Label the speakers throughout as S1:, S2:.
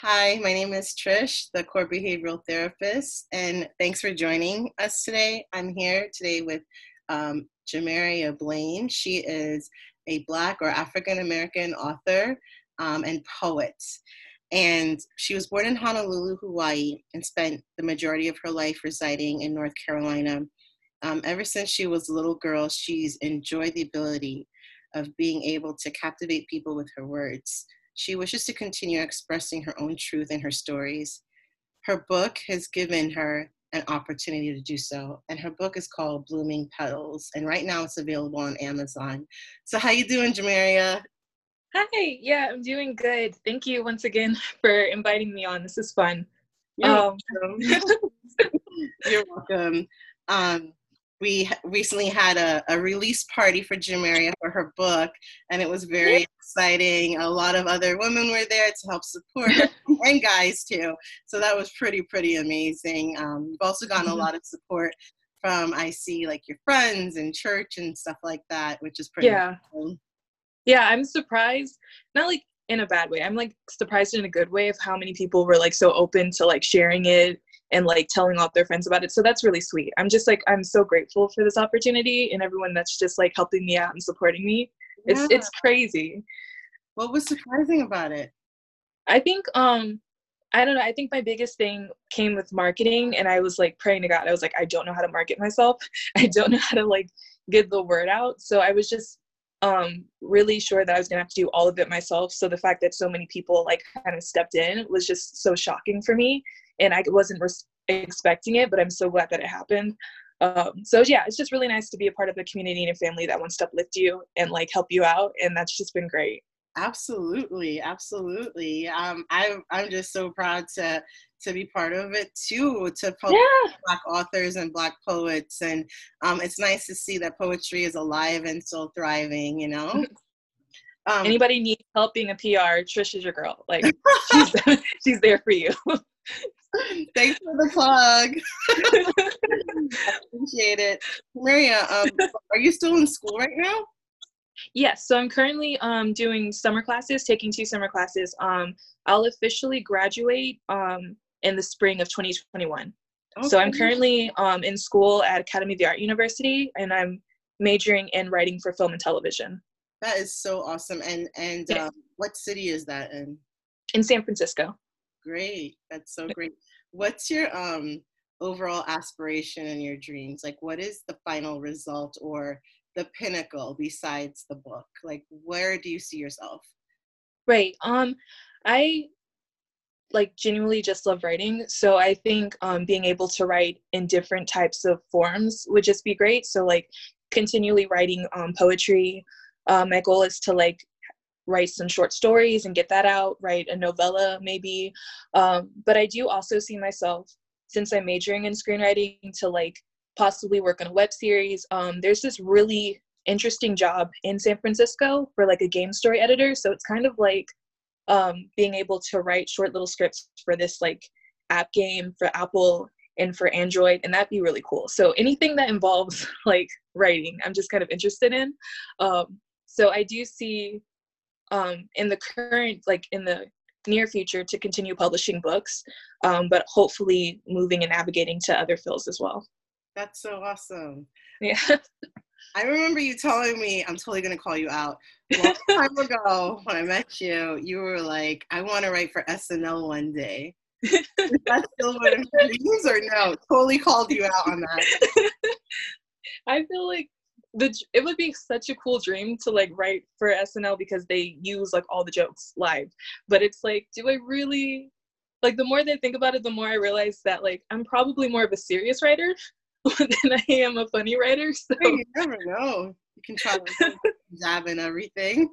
S1: Hi, my name is Trish, the core behavioral therapist, and thanks for joining us today. I'm here today with um, Jameria Blain. She is a Black or African American author um, and poet. And she was born in Honolulu, Hawaii, and spent the majority of her life residing in North Carolina. Um, ever since she was a little girl, she's enjoyed the ability of being able to captivate people with her words. She wishes to continue expressing her own truth in her stories. Her book has given her an opportunity to do so, and her book is called Blooming Petals, and right now it's available on Amazon. So, how you doing, Jameria?
S2: Hi, yeah, I'm doing good. Thank you once again for inviting me on. This is fun.
S1: You're um, welcome. You're welcome. Um, we recently had a, a release party for Jameria for her book, and it was very yeah. exciting. A lot of other women were there to help support and guys too. So that was pretty, pretty amazing. Um, we've also gotten mm-hmm. a lot of support from I see like your friends and church and stuff like that, which is pretty.
S2: Yeah. Cool. Yeah, I'm surprised. Not like in a bad way. I'm like surprised in a good way of how many people were like so open to like sharing it and like telling all their friends about it. So that's really sweet. I'm just like I'm so grateful for this opportunity and everyone that's just like helping me out and supporting me. It's it's crazy.
S1: What was surprising about it?
S2: I think um I don't know. I think my biggest thing came with marketing and I was like praying to God. I was like I don't know how to market myself. I don't know how to like get the word out. So I was just um really sure that I was to have to do all of it myself. So the fact that so many people like kind of stepped in was just so shocking for me and I wasn't res- expecting it, but I'm so glad that it happened. Um, so yeah, it's just really nice to be a part of a community and a family that wants to uplift you and like help you out, and that's just been great.
S1: Absolutely, absolutely. Um, I'm I'm just so proud to to be part of it too. To yeah. black authors and black poets, and um, it's nice to see that poetry is alive and still thriving. You know.
S2: Um, Anybody need help being a PR? Trish is your girl. Like she's she's there for you.
S1: Thanks for the plug. appreciate it. Maria, um, are you still in school right now?
S2: Yes, so I'm currently um, doing summer classes, taking two summer classes. Um, I'll officially graduate um, in the spring of 2021. Okay. So I'm currently um, in school at Academy of the Art University, and I'm majoring in writing for film and television.
S1: That is so awesome. And and yeah. um, what city is that in?
S2: In San Francisco.
S1: Great. That's so great. What's your um overall aspiration and your dreams? Like what is the final result or the pinnacle besides the book? Like where do you see yourself?
S2: Right. Um I like genuinely just love writing. So I think um being able to write in different types of forms would just be great. So like continually writing um poetry. Uh, my goal is to like write some short stories and get that out, write a novella maybe. Um, but I do also see myself, since I'm majoring in screenwriting, to like possibly work on a web series. Um, there's this really interesting job in San Francisco for like a game story editor. So it's kind of like um, being able to write short little scripts for this like app game for Apple and for Android, and that'd be really cool. So anything that involves like writing, I'm just kind of interested in. Um, so I do see um, in the current, like in the near future, to continue publishing books, um, but hopefully moving and navigating to other fields as well.
S1: That's so awesome.
S2: Yeah.
S1: I remember you telling me, I'm totally going to call you out. Long time ago when I met you, you were like, I want to write for SNL one day. Is that still what I'm use or no? Totally called you out on that.
S2: I feel like the it would be such a cool dream to like write for SNL because they use like all the jokes live. But it's like, do I really like the more they think about it, the more I realize that like I'm probably more of a serious writer than I am a funny writer. So
S1: you never know. You can try jab and everything.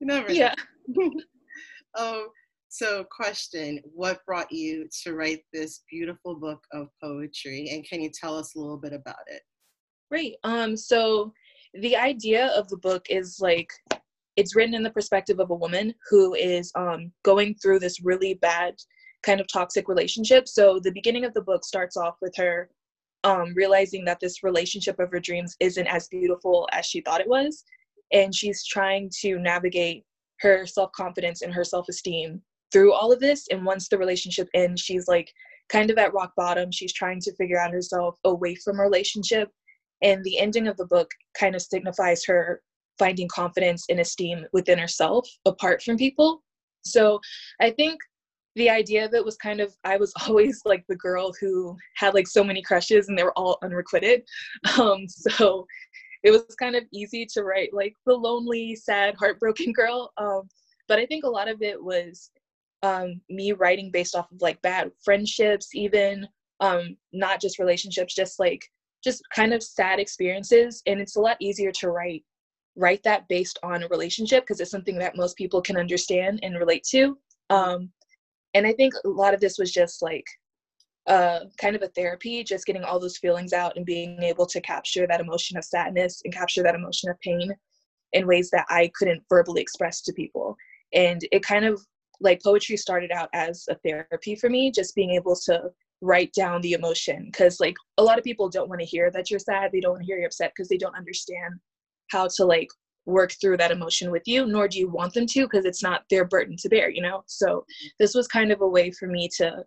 S1: You never
S2: yeah.
S1: oh, so question, what brought you to write this beautiful book of poetry? And can you tell us a little bit about it?
S2: Great. Um, so the idea of the book is like it's written in the perspective of a woman who is um, going through this really bad kind of toxic relationship. So the beginning of the book starts off with her um, realizing that this relationship of her dreams isn't as beautiful as she thought it was. And she's trying to navigate her self confidence and her self esteem through all of this. And once the relationship ends she's like kind of at rock bottom. She's trying to figure out herself away from a relationship. And the ending of the book kind of signifies her finding confidence and esteem within herself apart from people. So i think the idea of it was kind of i was always like the girl who had like so many crushes and they were all unrequited. Um so it was kind of easy to write like the lonely sad heartbroken girl. Um but i think a lot of it was um me writing based off of like bad friendships even um not just relationships just like just kind of sad experiences. And it's a lot easier to write write that based on a relationship because it's something that most people can understand and relate to. Um and i think a lot of this was just like uh, kind of a therapy, just getting all those feelings out and being able to capture that emotion of sadness and capture that emotion of pain in ways that I couldn't verbally express to people. And it kind of like poetry started out as a therapy for me, just being able to write down the emotion. Cause like a lot of people don't want to hear that you're sad, they don't want to hear you're upset because they don't understand how to like work through that emotion with you, nor do you want them to because it's not their burden to bear, you know? So this was kind of a way for me to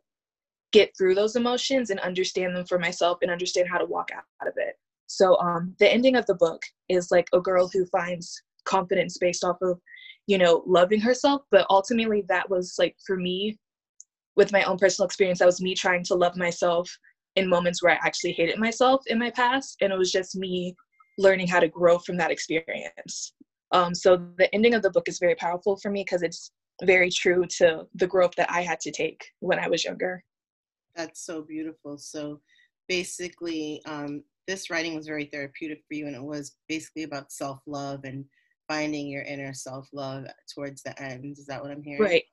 S2: get through those emotions and understand them for myself and understand how to walk out of it. So um, the ending of the book is like a girl who finds confidence based off of, you know, loving herself. But ultimately, that was like for me, with my own personal experience, that was me trying to love myself in moments where I actually hated myself in my past. And it was just me learning how to grow from that experience. Um, so the ending of the book is very powerful for me because it's very true to the growth that I had to take when I was younger.
S1: That's so beautiful. So basically, um, this writing was very therapeutic for you, and it was basically about self love and finding your inner self love towards the end. Is that what I'm hearing?
S2: Right.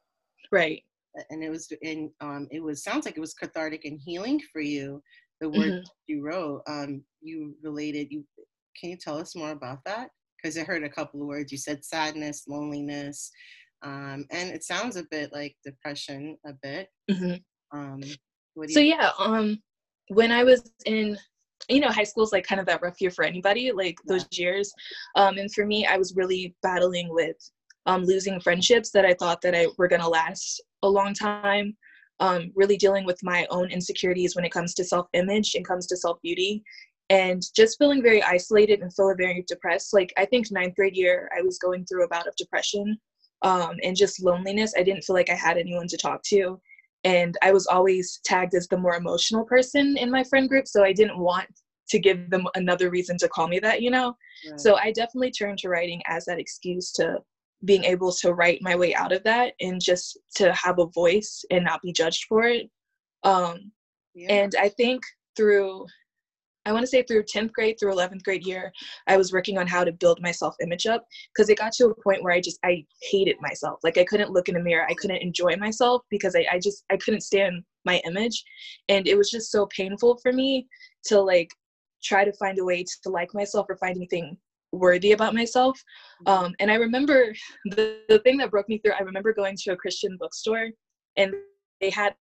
S2: Right.
S1: And it was in um, it was sounds like it was cathartic and healing for you. The words mm-hmm. you wrote, um, you related. You can you tell us more about that? Because I heard a couple of words. You said sadness, loneliness, um, and it sounds a bit like depression, a bit. Mm-hmm.
S2: Um, so yeah, um, when I was in, you know, high school is like kind of that rough year for anybody, like yeah. those years. Um, and for me, I was really battling with um, losing friendships that I thought that I were gonna last a long time. Um, really dealing with my own insecurities when it comes to self-image and comes to self-beauty and just feeling very isolated and feeling very depressed like i think ninth grade year i was going through a bout of depression um, and just loneliness i didn't feel like i had anyone to talk to and i was always tagged as the more emotional person in my friend group so i didn't want to give them another reason to call me that you know right. so i definitely turned to writing as that excuse to being able to write my way out of that and just to have a voice and not be judged for it um, yeah. and i think through I want to say through 10th grade through 11th grade year, I was working on how to build my self image up because it got to a point where I just, I hated myself. Like I couldn't look in the mirror. I couldn't enjoy myself because I, I just, I couldn't stand my image. And it was just so painful for me to like try to find a way to like myself or find anything worthy about myself. Um, and I remember the, the thing that broke me through, I remember going to a Christian bookstore and they had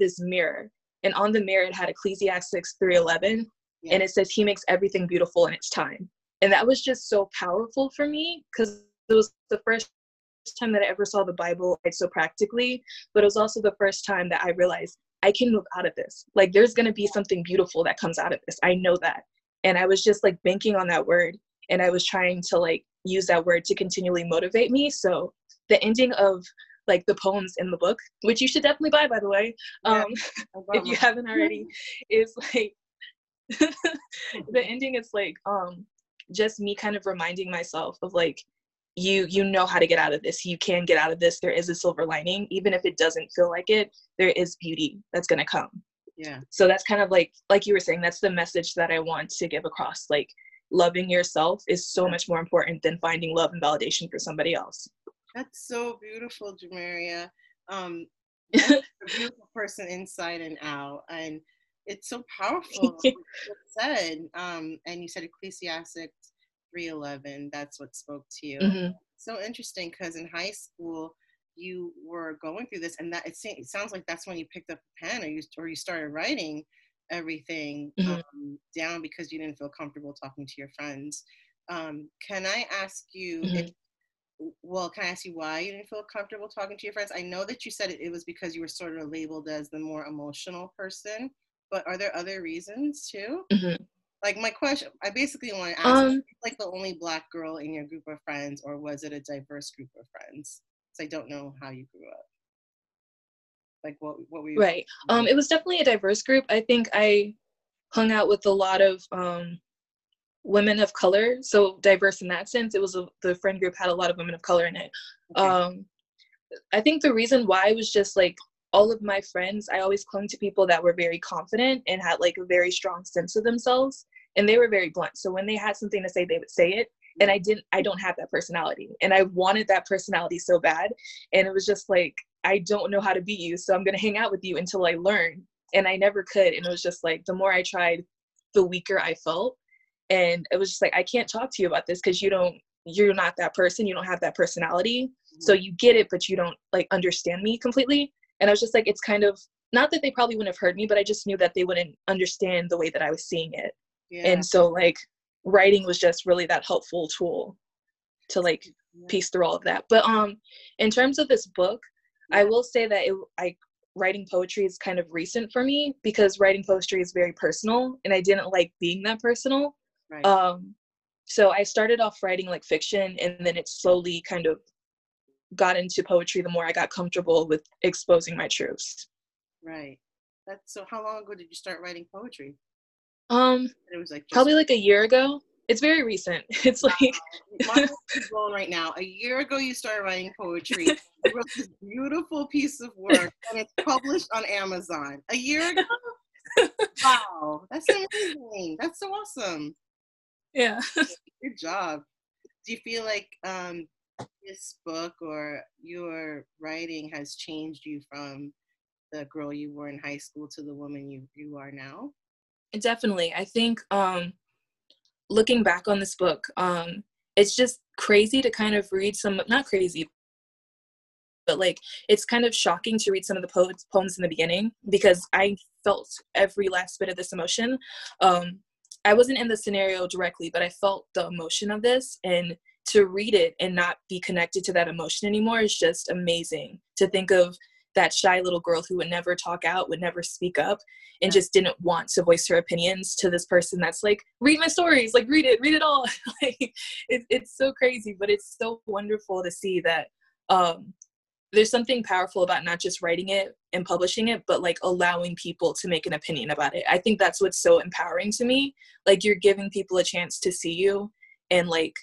S2: this mirror and on the mirror it had Ecclesiastes 311 yeah. and it says he makes everything beautiful in its time. And that was just so powerful for me because it was the first time that i ever saw the bible so practically but it was also the first time that i realized i can move out of this. Like there's going to be something beautiful that comes out of this. I know that. And i was just like banking on that word and i was trying to like use that word to continually motivate me. So the ending of like the poems in the book which you should definitely buy by the way um if you haven't already is like the ending is like um just me kind of reminding myself of like you you know how to get out of this. You can get out of this. There is a silver lining. Even if it doesn't feel like it there is beauty that's going to come.
S1: Yeah.
S2: So that's kind of like like you were saying that's the message that i want to give across. Like loving yourself is so much more important than finding love and validation for somebody else.
S1: That's so beautiful jameria. Um a beautiful person inside and out. And it's so powerful said um and you said ecclesiastes 311 that's what spoke to you mm-hmm. so interesting because in high school you were going through this and that it, it, sounds like that's when you picked up a pen or you or you started writing everything mm-hmm. um, down because you didn't feel comfortable talking to your friends um, can i ask you mm-hmm. if well, can I ask you why you didn't feel comfortable talking to your friends? I know that you said it, it was because you were sort of labeled as the more emotional person, but are there other reasons too? Mm-hmm. Like my question, I basically want to ask, um, like the only black girl in your group of friends, or was it a diverse group of friends? Because I don't know how you grew up. Like what? What were you?
S2: Right. Um, it was definitely a diverse group. I think I hung out with a lot of um women of color so diverse in that sense it was a, the friend group had a lot of women of color in it okay. um i think the reason why was just like all of my friends i always clung to people that were very confident and had like a very strong sense of themselves and they were very blunt so when they had something to say they would say it and i didn't i don't have that personality and i wanted that personality so bad and it was just like i don't know how to be you so i'm going to hang out with you until i learn and i never could and it was just like the more i tried the weaker i felt and it was just like i can't talk to you about this because you don't you're not that person you don't have that personality mm-hmm. so you get it but you don't like understand me completely and i was just like it's kind of not that they probably wouldn't have heard me but i just knew that they wouldn't understand the way that i was seeing it yeah. and so like writing was just really that helpful tool to like yeah. piece through all of that but um in terms of this book yeah. i will say that it, i writing poetry is kind of recent for me because writing poetry is very personal and i didn't like being that personal Right. Um, so I started off writing like fiction, and then it slowly kind of got into poetry the more I got comfortable with exposing my truths.
S1: Right. That's so. How long ago did you start writing poetry?
S2: Um, it was like just- probably like a year ago. It's very recent. It's like
S1: my is blown right now. A year ago, you started writing poetry. you wrote this beautiful piece of work, and it's published on Amazon. A year ago. wow, that's amazing. That's so awesome.
S2: Yeah.
S1: Good job. Do you feel like um, this book or your writing has changed you from the girl you were in high school to the woman you, you are now?
S2: Definitely. I think um, looking back on this book, um, it's just crazy to kind of read some, not crazy, but like it's kind of shocking to read some of the po- poems in the beginning because I felt every last bit of this emotion. Um, I wasn't in the scenario directly, but I felt the emotion of this. And to read it and not be connected to that emotion anymore is just amazing. To think of that shy little girl who would never talk out, would never speak up, and just didn't want to voice her opinions to this person that's like, read my stories, like read it, read it all. like it, it's so crazy, but it's so wonderful to see that um, there's something powerful about not just writing it and publishing it but like allowing people to make an opinion about it i think that's what's so empowering to me like you're giving people a chance to see you and like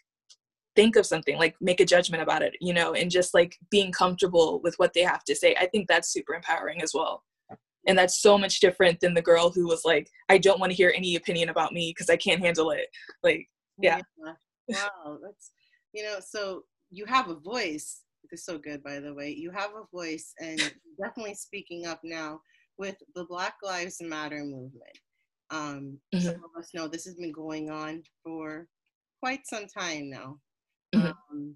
S2: think of something like make a judgment about it you know and just like being comfortable with what they have to say i think that's super empowering as well and that's so much different than the girl who was like i don't want to hear any opinion about me because i can't handle it like yeah.
S1: yeah wow that's you know so you have a voice is so good, by the way. You have a voice and definitely speaking up now with the Black Lives Matter movement. Um, mm-hmm. Some of us know this has been going on for quite some time now, mm-hmm. um,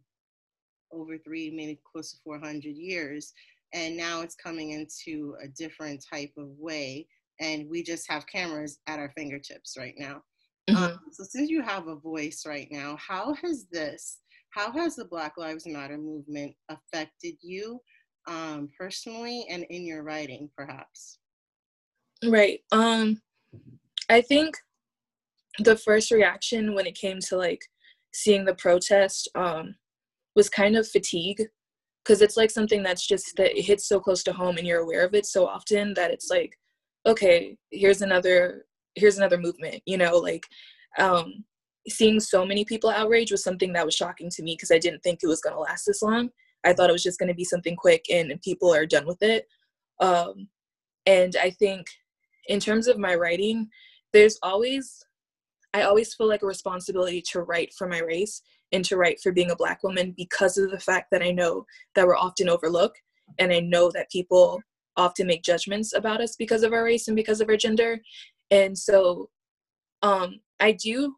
S1: over three, maybe close to 400 years. And now it's coming into a different type of way. And we just have cameras at our fingertips right now. Mm-hmm. Um, so, since you have a voice right now, how has this how has the Black Lives Matter movement affected you um, personally and in your writing, perhaps?
S2: Right. Um, I think the first reaction when it came to like seeing the protest um, was kind of fatigue because it's like something that's just that it hits so close to home and you're aware of it so often that it's like okay here's another here's another movement you know like um seeing so many people outraged was something that was shocking to me because I didn't think it was going to last this long. I thought it was just going to be something quick and, and people are done with it. Um, and I think in terms of my writing, there's always, I always feel like a responsibility to write for my race and to write for being a Black woman because of the fact that I know that we're often overlooked and I know that people often make judgments about us because of our race and because of our gender. And so um, I do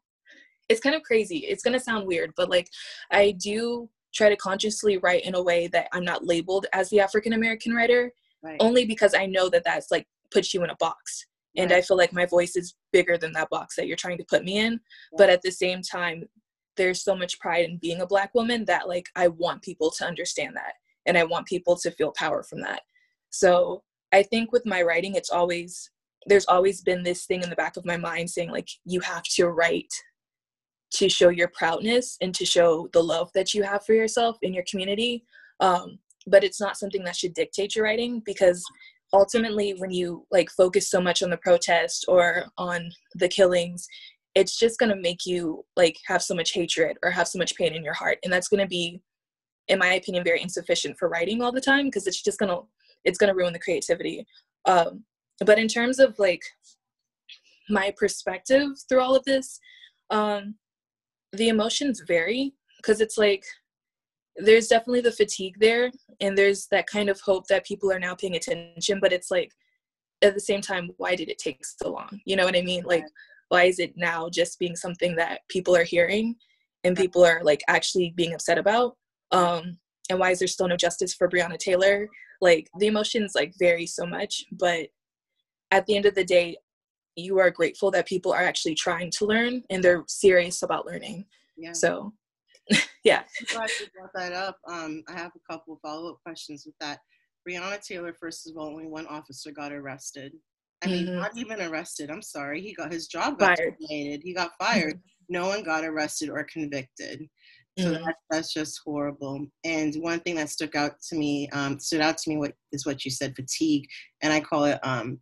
S2: it's kind of crazy. It's going to sound weird, but like I do try to consciously write in a way that I'm not labeled as the African American writer, right. only because I know that that's like puts you in a box. And right. I feel like my voice is bigger than that box that you're trying to put me in. But at the same time, there's so much pride in being a black woman that like i want people to understand that and i want people to feel power from that so i think with my writing it's always there's always been this thing in the back of my mind saying like you have to write to show your proudness and to show the love that you have for yourself in your community um, but it's not something that should dictate your writing because ultimately when you like focus so much on the protest or on the killings it's just going to make you like have so much hatred or have so much pain in your heart. And that's going to be in my opinion very insufficient for writing all the time because it's just going to it's going to ruin the creativity. Um, but in terms of like my perspective through all of this um, the emotions vary because it's like there's definitely the fatigue there and there's that kind of hope that people are now paying attention but it's like at the same time why did it take so long? You know what i mean? Like why is it now just being something that people are hearing and people are like actually being upset about? Um and why is there still no justice for breonna taylor? Like the emotions like vary so much but at the end of the day you are grateful that people are actually trying to learn and they're serious about learning. Yeah. so yeah.
S1: I'm glad you brought that up. Um, I have a couple follow up questions with that. Breonna Taylor, first of all, only one officer got arrested. I mean, mm-hmm. not even arrested. I'm sorry. He got his job got fired. terminated. He got fired. Mm-hmm. No one got arrested or convicted. So mm-hmm. that, that's just horrible. And one thing that stuck out to me, um, stood out to me, what is what you said, fatigue, and I call it um,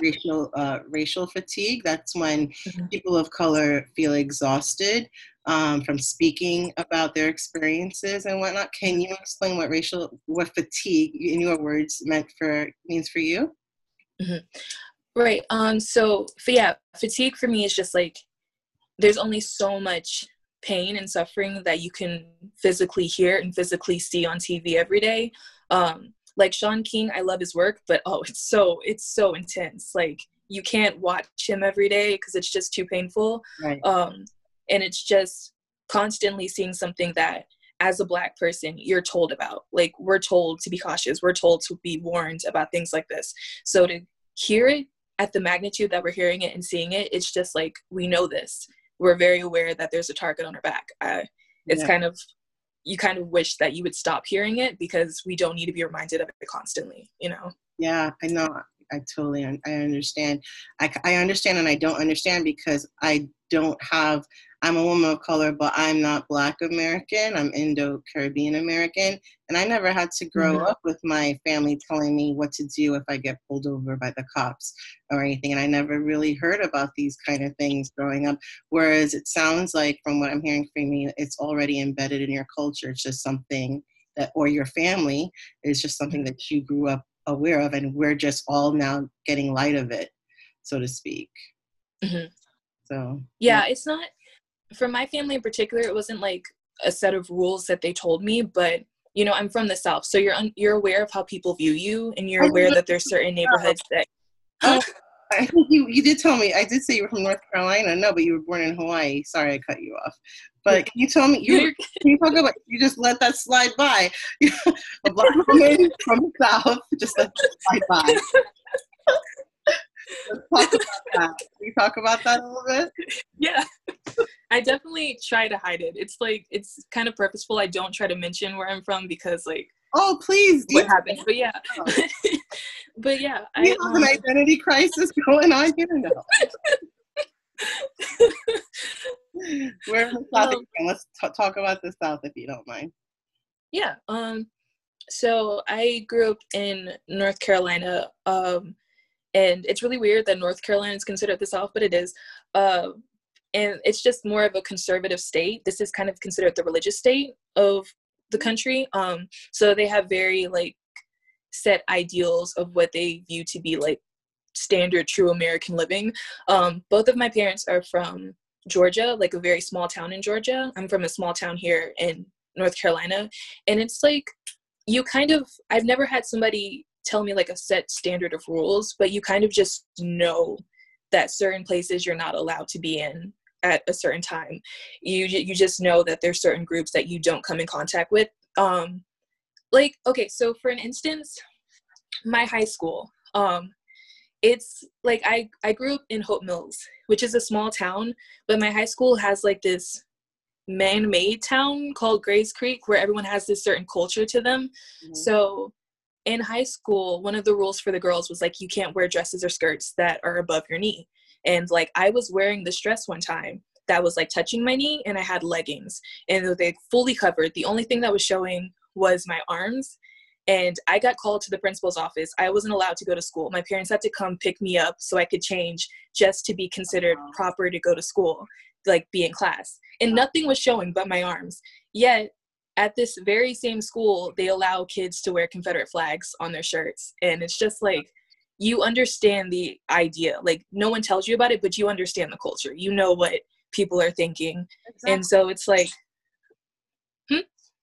S1: racial uh, racial fatigue. That's when mm-hmm. people of color feel exhausted um, from speaking about their experiences and whatnot. Can you explain what racial, what fatigue, in your words, meant for means for you?
S2: Mm-hmm. Right. Um. So, yeah, fatigue for me is just like there's only so much pain and suffering that you can physically hear and physically see on TV every day. Um, like Shaun King, I love his work, but oh, it's so it's so intense. Like you can't watch him every day because it's just too painful. Right. Um, and it's just constantly seeing something that as a black person you're told about like we're told to be cautious we're told to be warned about things like this so to hear it at the magnitude that we're hearing it and seeing it it's just like we know this we're very aware that there's a target on our back uh, it's yeah. kind of you kind of wish that you would stop hearing it because we don't need to be reminded of it constantly you know?
S1: Yeah i know i totally i understand I, I understand and i don't understand because i don't have I'm a woman of color, but I'm not Black American. I'm Indo Caribbean American. And I never had to grow mm-hmm. up with my family telling me what to do if I get pulled over by the cops or anything. And I never really heard about these kind of things growing up. Whereas it sounds like, from what I'm hearing from you, it's already embedded in your culture. It's just something that, or your family, is just something that you grew up aware of. And we're just all now getting light of it, so to speak. Mm-hmm. So,
S2: yeah, yeah, it's not for my family in particular, it wasn't like a set of rules that they told me, but you know, I'm from the South, so you're un- you're aware of how people view you, and you're aware that there's certain neighborhoods that.
S1: Oh, I think you you did tell me. I did say you were from North Carolina. No, but you were born in Hawaii. Sorry, I cut you off. But can you tell me? You can you talk about? You just let that slide by. a black woman from the South just let that slide by. Let's talk about that. Can we talk about that a little bit?
S2: Yeah. I definitely try to hide it. It's like it's kind of purposeful. I don't try to mention where I'm from because like
S1: Oh please
S2: what happens. But yeah. but yeah.
S1: We I, have um, an identity crisis going on here now. We're in the South um, Let's t- talk about the South if you don't mind.
S2: Yeah. Um so I grew up in North Carolina. Um and it's really weird that North Carolina is considered the South, but it is. Uh, and it's just more of a conservative state. This is kind of considered the religious state of the country. Um, so they have very like set ideals of what they view to be like standard true American living. Um, both of my parents are from Georgia, like a very small town in Georgia. I'm from a small town here in North Carolina. And it's like you kind of I've never had somebody tell me like a set standard of rules, but you kind of just know that certain places you're not allowed to be in at a certain time. You you just know that there's certain groups that you don't come in contact with. Um, like okay, so for an instance, my high school. Um, it's like I I grew up in Hope Mills, which is a small town, but my high school has like this man-made town called Grays Creek where everyone has this certain culture to them. Mm-hmm. So in high school, one of the rules for the girls was like you can't wear dresses or skirts that are above your knee. And like I was wearing this dress one time that was like touching my knee and I had leggings and they fully covered. The only thing that was showing was my arms. And I got called to the principal's office. I wasn't allowed to go to school. My parents had to come pick me up so I could change just to be considered proper to go to school, like be in class. And nothing was showing but my arms. Yet at this very same school, they allow kids to wear Confederate flags on their shirts. And it's just like, you understand the idea. Like, no one tells you about it, but you understand the culture. You know what people are thinking. Exactly. And so it's like?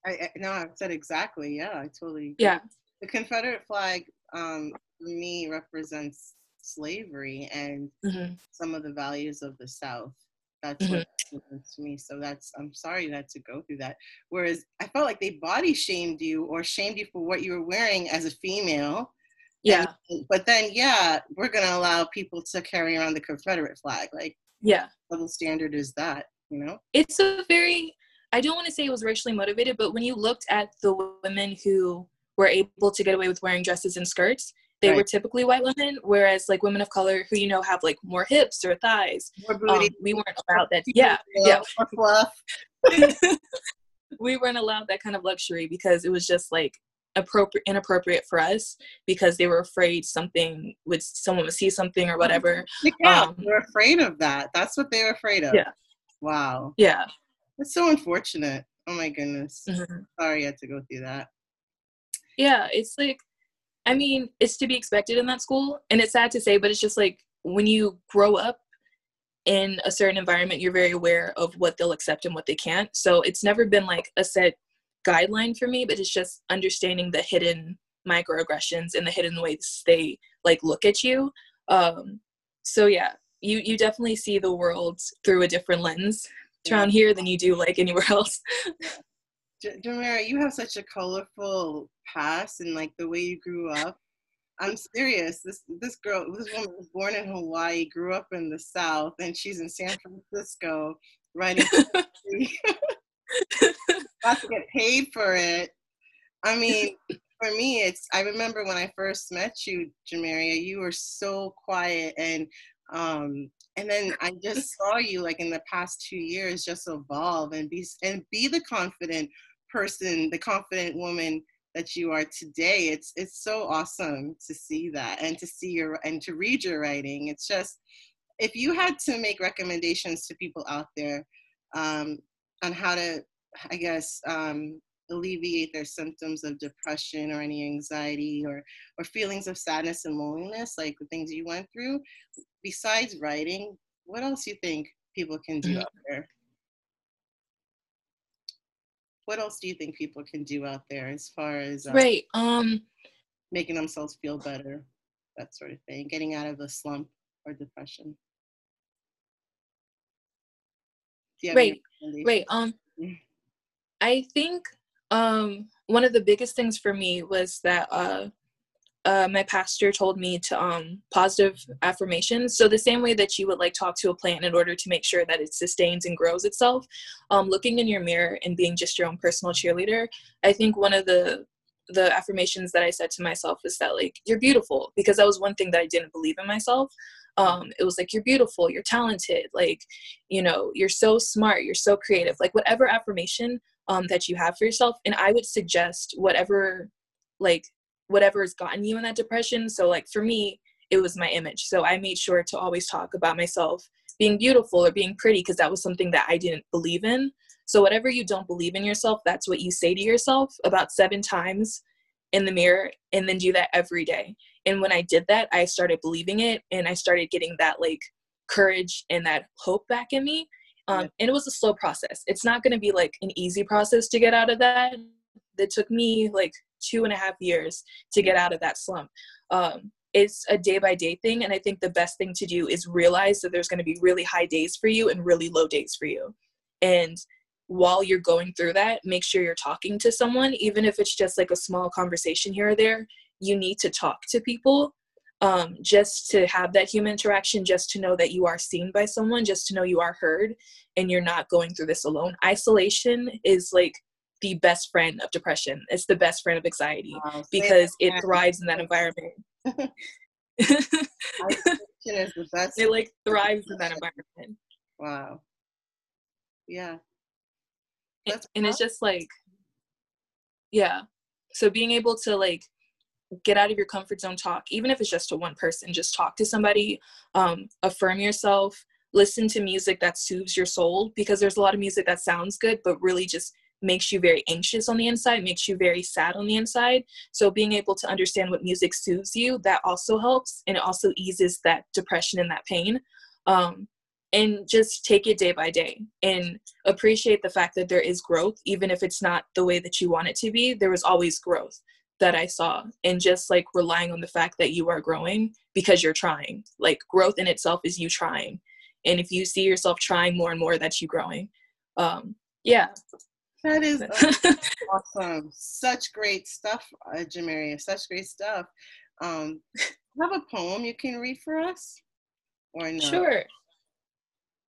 S1: I, I, no, I said exactly. Yeah, I totally. Agree.
S2: Yeah.
S1: The Confederate flag, um, for me, represents slavery and mm-hmm. some of the values of the South. That's mm-hmm. what to me. So that's I'm sorry you had to go through that. Whereas I felt like they body shamed you or shamed you for what you were wearing as a female.
S2: Yeah.
S1: And, but then yeah, we're gonna allow people to carry around the Confederate flag. Like
S2: yeah.
S1: Level standard is that, you know?
S2: It's a very I don't want to say it was racially motivated, but when you looked at the women who were able to get away with wearing dresses and skirts, they right. were typically white women, whereas like women of color who you know have like more hips or thighs, um, we weren't allowed that. Yeah, yeah. we weren't allowed that kind of luxury because it was just like appropriate inappropriate for us because they were afraid something would someone would see something or whatever.
S1: Yeah, um, they're afraid of that. That's what they were afraid of.
S2: Yeah.
S1: Wow.
S2: Yeah.
S1: It's so unfortunate. Oh my goodness. Mm-hmm. Sorry I had to go through that.
S2: Yeah, it's like I mean, it's to be expected in that school. And it's sad to say, but it's just like when you grow up in a certain environment, you're very aware of what they'll accept and what they can't. So it's never been like a set guideline for me, but it's just understanding the hidden microaggressions and the hidden ways they like look at you. Um, so yeah, you you definitely see the world through a different lens around here than you do like anywhere else.
S1: Jameria, you have such a colorful past and like the way you grew up. I'm serious. This this girl, this woman was born in Hawaii, grew up in the South, and she's in San Francisco writing. Got to get paid for it. I mean, for me, it's. I remember when I first met you, Jameria. You were so quiet, and um, and then I just saw you like in the past two years just evolve and be and be the confident person, the confident woman that you are today. It's it's so awesome to see that and to see your and to read your writing. It's just if you had to make recommendations to people out there um, on how to, I guess, um, alleviate their symptoms of depression or any anxiety or or feelings of sadness and loneliness, like the things you went through, besides writing, what else do you think people can do mm-hmm. out there? what else do you think people can do out there as far as
S2: uh, right um
S1: making themselves feel better that sort of thing getting out of the slump or depression
S2: right right um i think um one of the biggest things for me was that uh uh, my pastor told me to um, positive affirmations. So the same way that you would like talk to a plant in order to make sure that it sustains and grows itself, um, looking in your mirror and being just your own personal cheerleader. I think one of the the affirmations that I said to myself was that like you're beautiful because that was one thing that I didn't believe in myself. Um, it was like you're beautiful, you're talented, like you know you're so smart, you're so creative. Like whatever affirmation um, that you have for yourself, and I would suggest whatever like whatever has gotten you in that depression. So, like for me, it was my image. So I made sure to always talk about myself being beautiful or being pretty because that was something that I didn't believe in. So, whatever you don't believe in yourself, that's what you say to yourself about seven times in the mirror and then do that every day. And when I did that, I started believing it and I started getting that like courage and that hope back in me. Um, and it was a slow process. It's not going to be like an easy process to get out of that. It took me like two and a half years to get out of that slump. Um, it's a day by day thing. And I think the best thing to do is realize that there's going to be really high days for you and really low days for you. And while you're going through that, make sure you're talking to someone, even if it's just like a small conversation here or there. You need to talk to people um, just to have that human interaction, just to know that you are seen by someone, just to know you are heard and you're not going through this alone. Isolation is like the best friend of depression. It's the best friend of anxiety wow, because it thrives in that environment.
S1: Isolation is the best.
S2: It like thrives in that environment.
S1: Wow. Yeah.
S2: That's and, and it's just like, yeah. So being able to like get out of your comfort zone talk even if it's just to one person just talk to somebody um, affirm yourself listen to music that soothes your soul because there's a lot of music that sounds good but really just makes you very anxious on the inside makes you very sad on the inside. So being able to understand what music soothes you that also helps and it also eases that depression and that pain. Um, and just take it day by day and appreciate the fact that there is growth even if it's not the way that you want it to be there is always growth that I saw and just like relying on the fact that you are growing because you're trying. Like growth in itself is you trying. And if you see yourself trying more and more, that's you growing. Um, yeah.
S1: That is awesome. Such great stuff, uh, Jameria. Such great stuff. Um, have a poem you can read for us? Or no?
S2: Sure.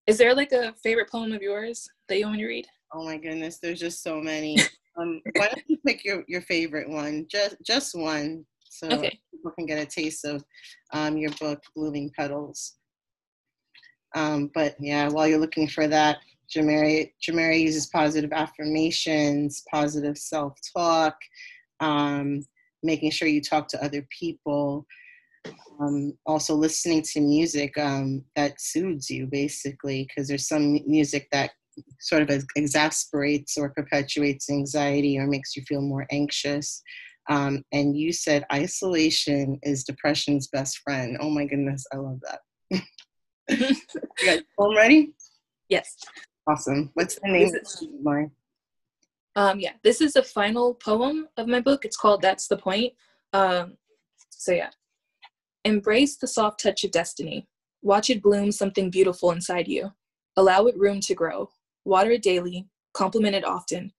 S2: Is there like a favorite poem of yours that you want me to read?
S1: Oh my goodness, there's just so many. Um, why don't you pick your, your favorite one? Just just one, so okay. people can get a taste of um, your book, Blooming Petals. Um, but yeah, while you're looking for that, Jameria, Jameria uses positive affirmations, positive self-talk, um, making sure you talk to other people, um, also listening to music um, that soothes you, basically, because there's some music that sort of exasperates or perpetuates anxiety or makes you feel more anxious. Um, and you said isolation is depression's best friend. Oh my goodness, I love that. you guys home ready?
S2: Yes.
S1: Awesome. What's the name of mine?
S2: Um, yeah, this is the final poem of my book. It's called That's the Point. Um, so, yeah. Embrace the soft touch of destiny. Watch it bloom something beautiful inside you. Allow it room to grow. Water it daily, compliment it often.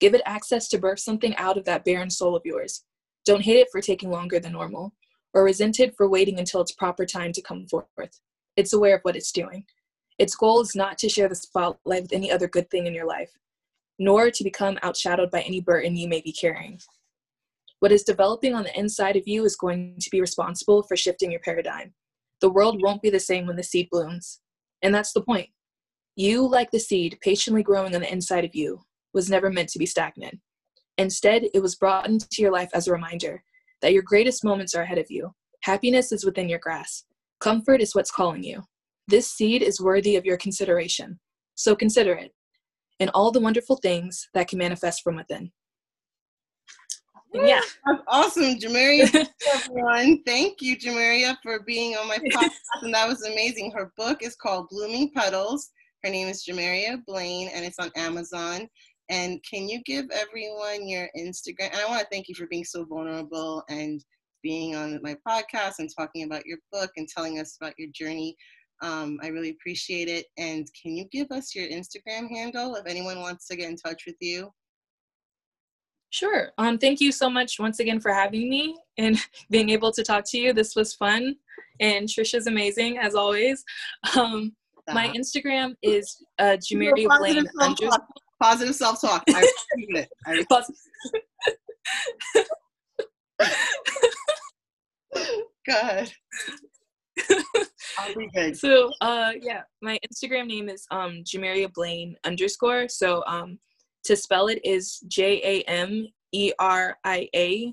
S2: Give it access to birth something out of that barren soul of yours. Don't hate it for taking longer than normal, or resent it for waiting until its proper time to come forth. It's aware of what it's doing. Its goal is not to share the spotlight with any other good thing in your life, nor to become outshadowed by any burden you may be carrying. What is developing on the inside of you is going to be responsible for shifting your paradigm. The world won't be the same when the seed blooms. And that's the point. You, like the seed patiently growing on the inside of you, was never meant to be stagnant. Instead, it was brought into your life as a reminder that your greatest moments are ahead of you. Happiness is within your grasp. Comfort is what's calling you. This seed is worthy of your consideration. So consider it and all the wonderful things that can manifest from within.
S1: And yeah. That's awesome, Jameria. everyone. Thank you, Jameria, for being on my podcast. and that was amazing. Her book is called Blooming Petals her name is Jameria Blain, and it's on Amazon. And can you give everyone your Instagram? And I want to thank you for being so vulnerable and being on my podcast and talking about your book and telling us about your journey. Um, I really appreciate it. And can you give us your Instagram handle if anyone wants to get in touch with you?
S2: Sure. Um, thank you so much once again for having me and being able to talk to you. This was fun. And Trisha's amazing as always. Um, my Instagram is uh, Jameria Blain.
S1: Self positive self talk. I it. I
S2: be good. So uh yeah, my Instagram name is um Jameria Blain underscore. So um to spell it is J A M E R I A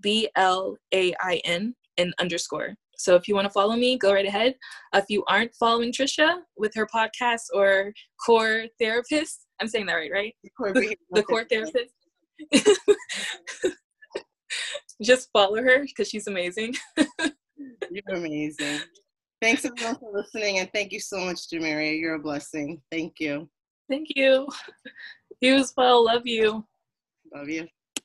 S2: B L A I N and underscore. So if you want to follow me, go right ahead. If you aren't following Trisha with her podcast or core therapist, I'm saying that right, right? The, the core therapist. Just follow her because she's amazing.
S1: You're amazing. Thanks everyone for listening and thank you so much, Jameria. You're a blessing. Thank you.
S2: Thank you. You as well. Love you.
S1: Love you.